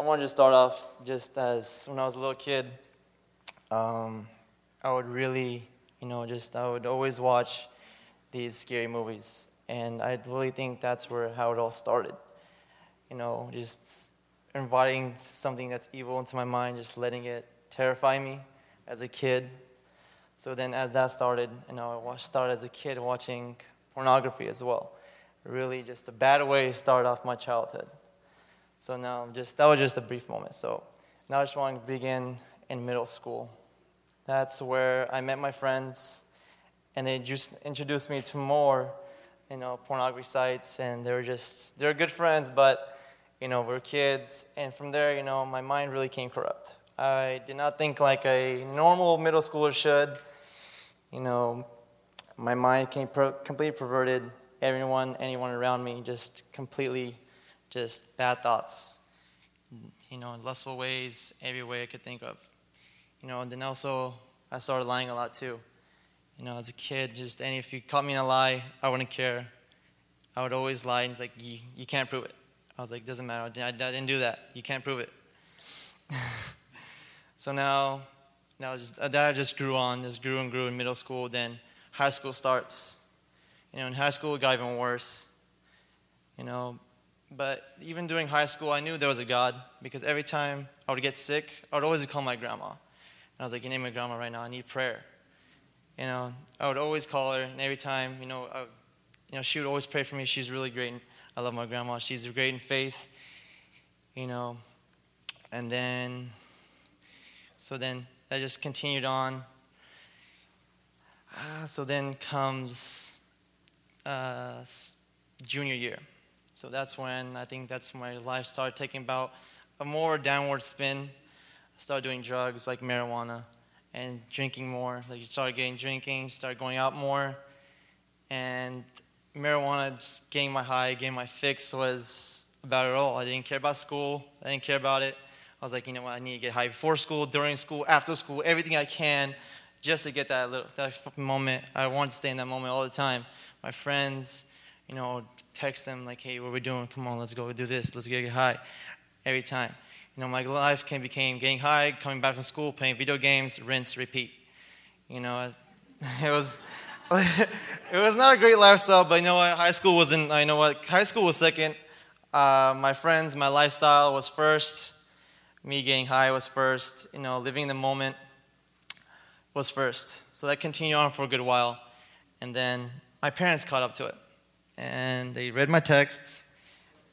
I wanted to start off just as when I was a little kid, um, I would really, you know, just I would always watch these scary movies, and I really think that's where how it all started. You know, just inviting something that's evil into my mind, just letting it terrify me as a kid. So then, as that started, you know, I started as a kid watching pornography as well. Really, just a bad way to start off my childhood. So now, just that was just a brief moment. So now I just want to begin in middle school. That's where I met my friends, and they just introduced me to more, you know, pornography sites, and they were just they were good friends, but you know, we're kids, and from there, you know, my mind really came corrupt. I did not think like a normal middle schooler should. You know, my mind came per- completely perverted. Everyone, anyone around me, just completely just bad thoughts, you know, in lustful ways, every way I could think of. You know, and then also I started lying a lot too. You know, as a kid, just any if you caught me in a lie, I wouldn't care. I would always lie, and it's like you, you can't prove it. I was like, doesn't matter. I, I didn't do that. You can't prove it. so now, now just, uh, that just grew on, just grew and grew in middle school. Then high school starts. You know, in high school it got even worse. You know, but even during high school, I knew there was a God because every time I would get sick, I would always call my grandma. And I was like, You name my grandma right now, I need prayer. You know, I would always call her, and every time, you know, I, you know, she would always pray for me. She's really great. I love my grandma. She's great in faith, you know. And then, so then that just continued on. Uh, so then comes uh, junior year. So that's when I think that's when my life started taking about a more downward spin. I started doing drugs like marijuana and drinking more. Like you started getting drinking, started going out more, and marijuana just getting my high, getting my fix was about it all. I didn't care about school. I didn't care about it. I was like, you know what? I need to get high before school, during school, after school, everything I can, just to get that little that moment. I wanted to stay in that moment all the time. My friends, you know, text them like, hey, what are we doing? Come on, let's go do this. Let's get high. Every time. You know, my life became getting high, coming back from school, playing video games, rinse, repeat. You know, it was it was not a great lifestyle, but you know what? High school wasn't. I know what high school was second. Uh, my friends, my lifestyle was first. Me getting high was first. You know, living in the moment was first. So that continued on for a good while, and then my parents caught up to it and they read my texts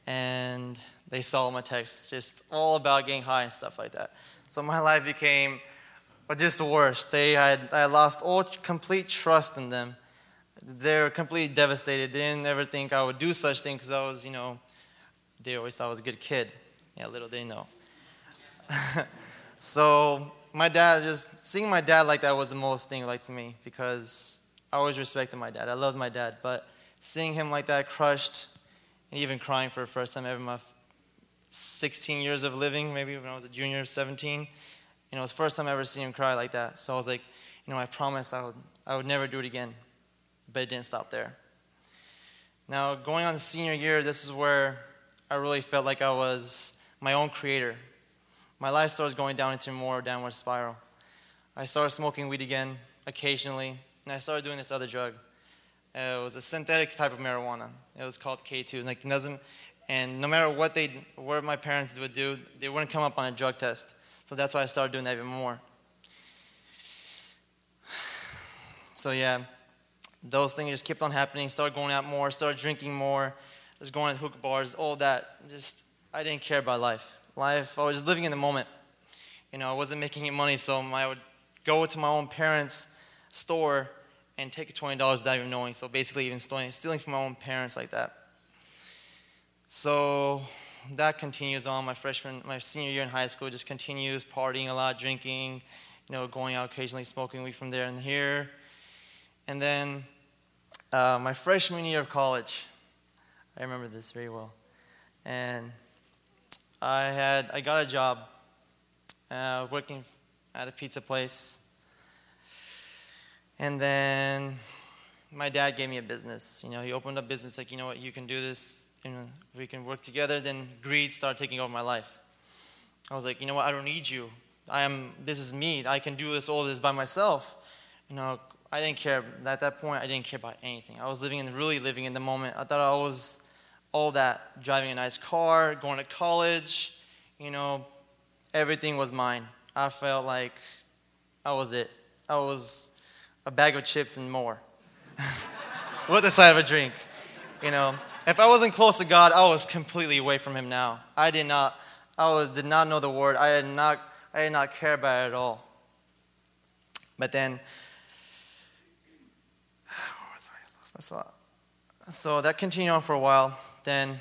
and they saw my texts just all about getting high and stuff like that. So my life became just worse. They had I lost all complete trust in them. They were completely devastated. They didn't ever think I would do such things because I was, you know, they always thought I was a good kid. Yeah, little they know. so my dad, just seeing my dad like that was the most thing like to me because I always respected my dad. I loved my dad, but seeing him like that, crushed, and even crying for the first time ever in my 16 years of living, maybe when I was a junior, 17. You know, it was the first time I ever seen him cry like that. So I was like, you know, I promise I would, I would never do it again. But it didn't stop there. Now, going on to senior year, this is where I really felt like I was my own creator. My life started going down into more downward spiral. I started smoking weed again occasionally, and I started doing this other drug. Uh, it was a synthetic type of marijuana. It was called K2. Like doesn't, and no matter what they, what my parents would do, they wouldn't come up on a drug test. So that's why I started doing that even more. So yeah, those things just kept on happening. Started going out more. Started drinking more. Just going to hookah bars. All that. Just I didn't care about life. Life. I was just living in the moment. You know, I wasn't making any money, so I would go to my own parents' store and take $20 without even knowing. So basically, even stealing, stealing from my own parents like that. So that continues on. My freshman, my senior year in high school just continues partying a lot, drinking, you know, going out occasionally, smoking weed from there and here. And then uh, my freshman year of college, I remember this very well. And I had I got a job uh, working at a pizza place and then my dad gave me a business. You know, he opened up a business like, you know what, you can do this. You know, we can work together. Then greed started taking over my life. I was like, you know what? I don't need you. I am. This is me. I can do this all this by myself. You know, I didn't care at that point. I didn't care about anything. I was living in really living in the moment. I thought I was all that, driving a nice car, going to college. You know, everything was mine. I felt like I was it. I was a bag of chips and more, with the side of a drink. You know, if I wasn't close to God, I was completely away from Him now. I did not. I was did not know the Word. I did not. I did not care about it at all. But then oh, sorry, I lost my spot. So that continued on for a while. Then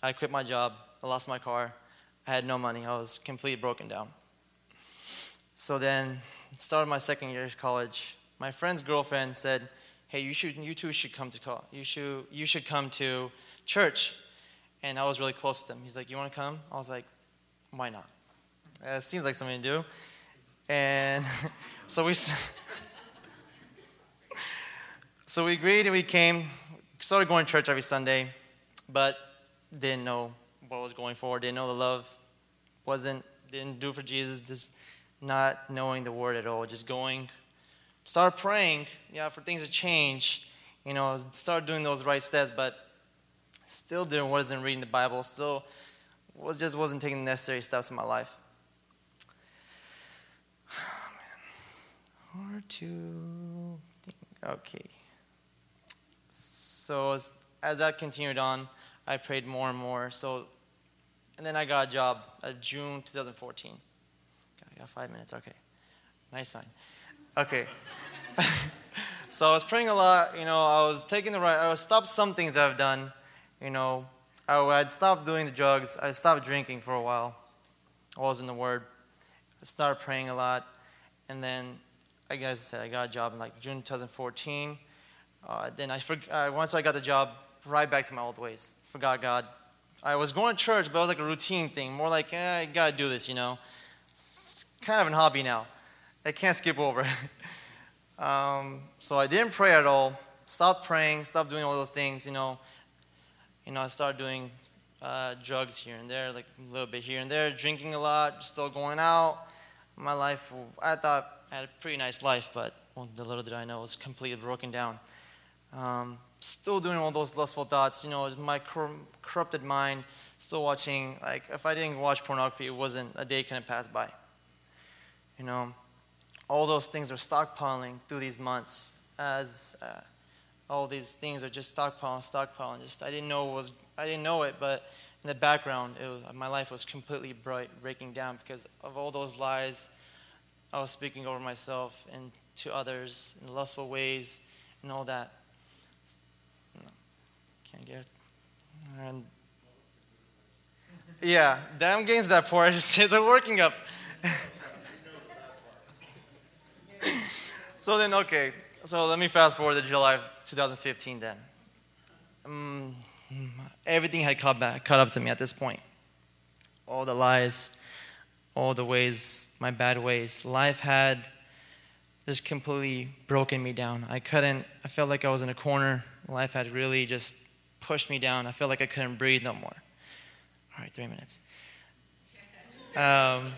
I quit my job. I lost my car. I had no money. I was completely broken down. So then, started my second year of college. My friend's girlfriend said, "Hey, you should, you two should come to call. You should, you should come to church." And I was really close to him. He's like, "You want to come?" I was like, "Why not?" Uh, it seems like something to do. And so we. So we agreed and we came, started going to church every Sunday, but didn't know what was going for, didn't know the love, wasn't, didn't do for Jesus, just not knowing the word at all, just going, started praying, yeah, for things to change, you know, started doing those right steps, but still didn't, wasn't reading the Bible, still was just wasn't taking the necessary steps in my life. Oh, man. Or two. Okay. So as, as that continued on, I prayed more and more. So, and then I got a job at June 2014. I got five minutes. Okay, nice sign. Okay. so I was praying a lot. You know, I was taking the right. I was stopped some things I've done. You know, I, I'd stopped doing the drugs. I stopped drinking for a while. I was in the Word. I started praying a lot, and then, I I said I got a job in like June 2014. Uh, then I, uh, once I got the job, right back to my old ways. Forgot God. I was going to church, but it was like a routine thing, more like, eh, I gotta do this, you know. It's kind of a hobby now. I can't skip over. um, so I didn't pray at all. Stopped praying. Stopped doing all those things, you know. You know, I started doing uh, drugs here and there, like a little bit here and there, drinking a lot, still going out. My life, I thought I had a pretty nice life, but well, the little did I know, it was completely broken down. Um, still doing all those lustful thoughts, you know, my cor- corrupted mind, still watching, like, if I didn't watch pornography, it wasn't, a day couldn't pass by. You know, all those things are stockpiling through these months as uh, all these things are just stockpiling, stockpiling. Just, I didn't know was, I didn't know it, but in the background, was, my life was completely bright, breaking down because of all those lies I was speaking over myself and to others in lustful ways and all that. Can't get. And yeah, I'm getting to that point. It's, it's working up. so then, okay. So let me fast forward to July of 2015 then. Um, everything had caught, back, up to me at this point. All the lies, all the ways, my bad ways. Life had just completely broken me down. I couldn't, I felt like I was in a corner. Life had really just pushed me down. I felt like I couldn't breathe no more. All right, three minutes. Um,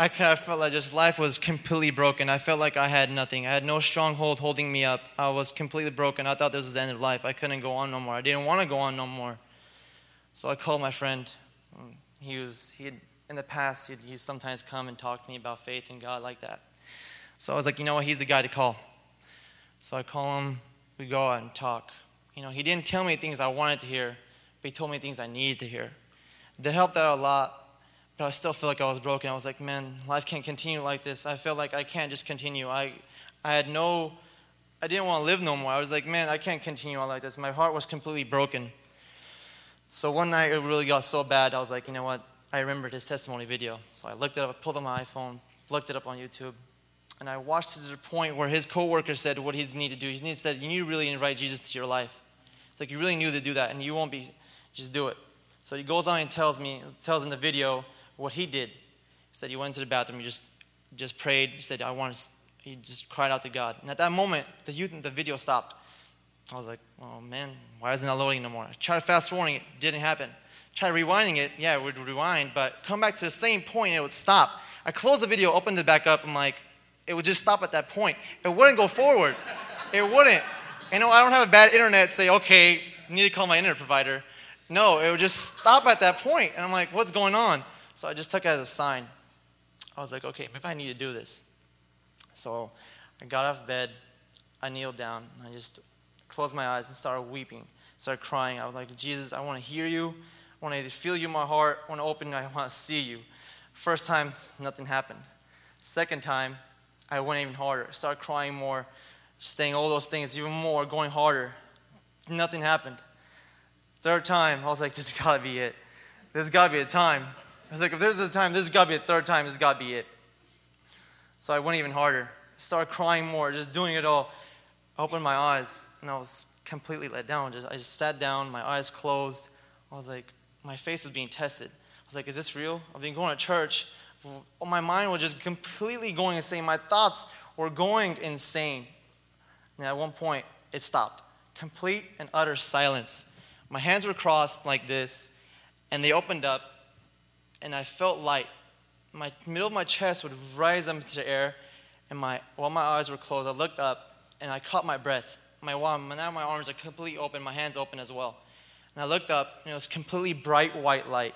I kind of felt like just life was completely broken. I felt like I had nothing. I had no stronghold holding me up. I was completely broken. I thought this was the end of life. I couldn't go on no more. I didn't want to go on no more. So I called my friend. He was he in the past he'd, he'd sometimes come and talk to me about faith and God like that. So I was like, you know what? He's the guy to call. So I call him. We go out and talk. You know, he didn't tell me things I wanted to hear, but he told me things I needed to hear. That helped out a lot, but I still feel like I was broken. I was like, man, life can't continue like this. I feel like I can't just continue. I, I had no, I didn't want to live no more. I was like, man, I can't continue on like this. My heart was completely broken. So one night it really got so bad, I was like, you know what? I remembered his testimony video. So I looked it up, pulled up my iPhone, looked it up on YouTube, and I watched it to the point where his coworker said what he needed to do. He said, You need to really invite Jesus to your life. It's like you really need to do that, and you won't be, just do it. So he goes on and tells me, tells in the video what he did. He said he went to the bathroom, he just, just prayed. He said, I want to, he just cried out to God. And at that moment, the, youth, the video stopped. I was like, oh man, why isn't that loading no more? I tried fast forwarding it, didn't happen. Try rewinding it, yeah, it would rewind, but come back to the same point it would stop. I closed the video, opened it back up, I'm like, it would just stop at that point. It wouldn't go forward. It wouldn't. Know, I don't have a bad internet, say, okay, need to call my internet provider. No, it would just stop at that point. And I'm like, what's going on? So I just took it as a sign. I was like, okay, maybe I need to do this. So I got off bed, I kneeled down, I just closed my eyes and started weeping, started crying. I was like, Jesus, I want to hear you. I want to feel you in my heart. I want to open, I want to see you. First time, nothing happened. Second time, I went even harder, started crying more, saying all those things even more, going harder. Nothing happened. Third time, I was like, this has got to be it. This has got to be a time. I was like, if there's a time, this has got to be a third time, this has got to be it. So I went even harder, started crying more, just doing it all. I opened my eyes, and I was completely let down. Just, I just sat down, my eyes closed. I was like, my face was being tested. I was like, is this real? I've been going to church. Oh, my mind was just completely going insane. My thoughts were going insane. And at one point, it stopped. Complete and utter silence. My hands were crossed like this, and they opened up, and I felt light. My middle of my chest would rise up into the air, and my, while my eyes were closed, I looked up and I caught my breath. My, now my arms are completely open, my hands open as well. And I looked up, and it was completely bright white light.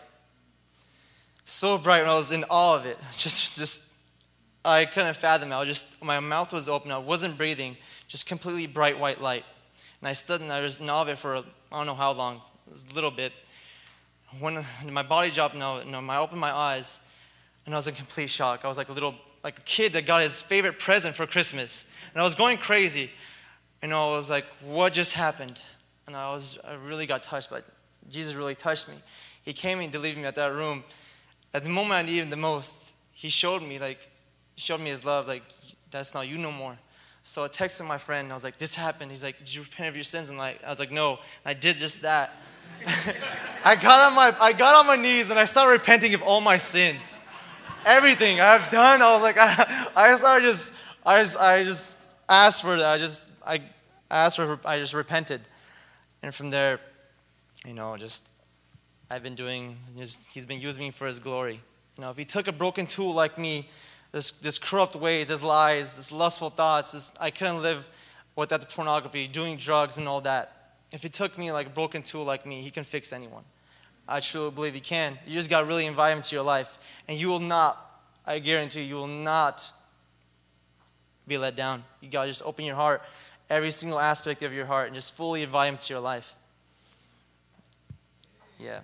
So bright, and I was in awe of it. Just, just, I couldn't fathom it. I was just, my mouth was open, I wasn't breathing, just completely bright white light. And I stood and I was in awe of it for I don't know how long, It was a little bit. When my body dropped, no, no, I opened my eyes, and I was in complete shock. I was like a little, like a kid that got his favorite present for Christmas, and I was going crazy. And I was like, what just happened? And I was, I really got touched, but Jesus really touched me. He came and delivered me at that room. At the moment I needed the most, he showed me, like, showed me his love, like, that's not you no more. So I texted my friend, and I was like, this happened. He's like, did you repent of your sins? And like, I was like, no. And I did just that. I got on my I got on my knees and I started repenting of all my sins. Everything I've done, I was like, I, I started just I just I just asked for that. I just I asked for I just repented. And from there, you know, just I've been doing just, he's been using me for his glory. You know, if he took a broken tool like me, this, this corrupt ways, this lies, this lustful thoughts, this, I couldn't live without the pornography, doing drugs and all that. If he took me like a broken tool like me, he can fix anyone. I truly believe he can. You just got to really invite him to your life. And you will not, I guarantee you, you will not be let down. You got to just open your heart, every single aspect of your heart, and just fully invite him to your life. Yeah.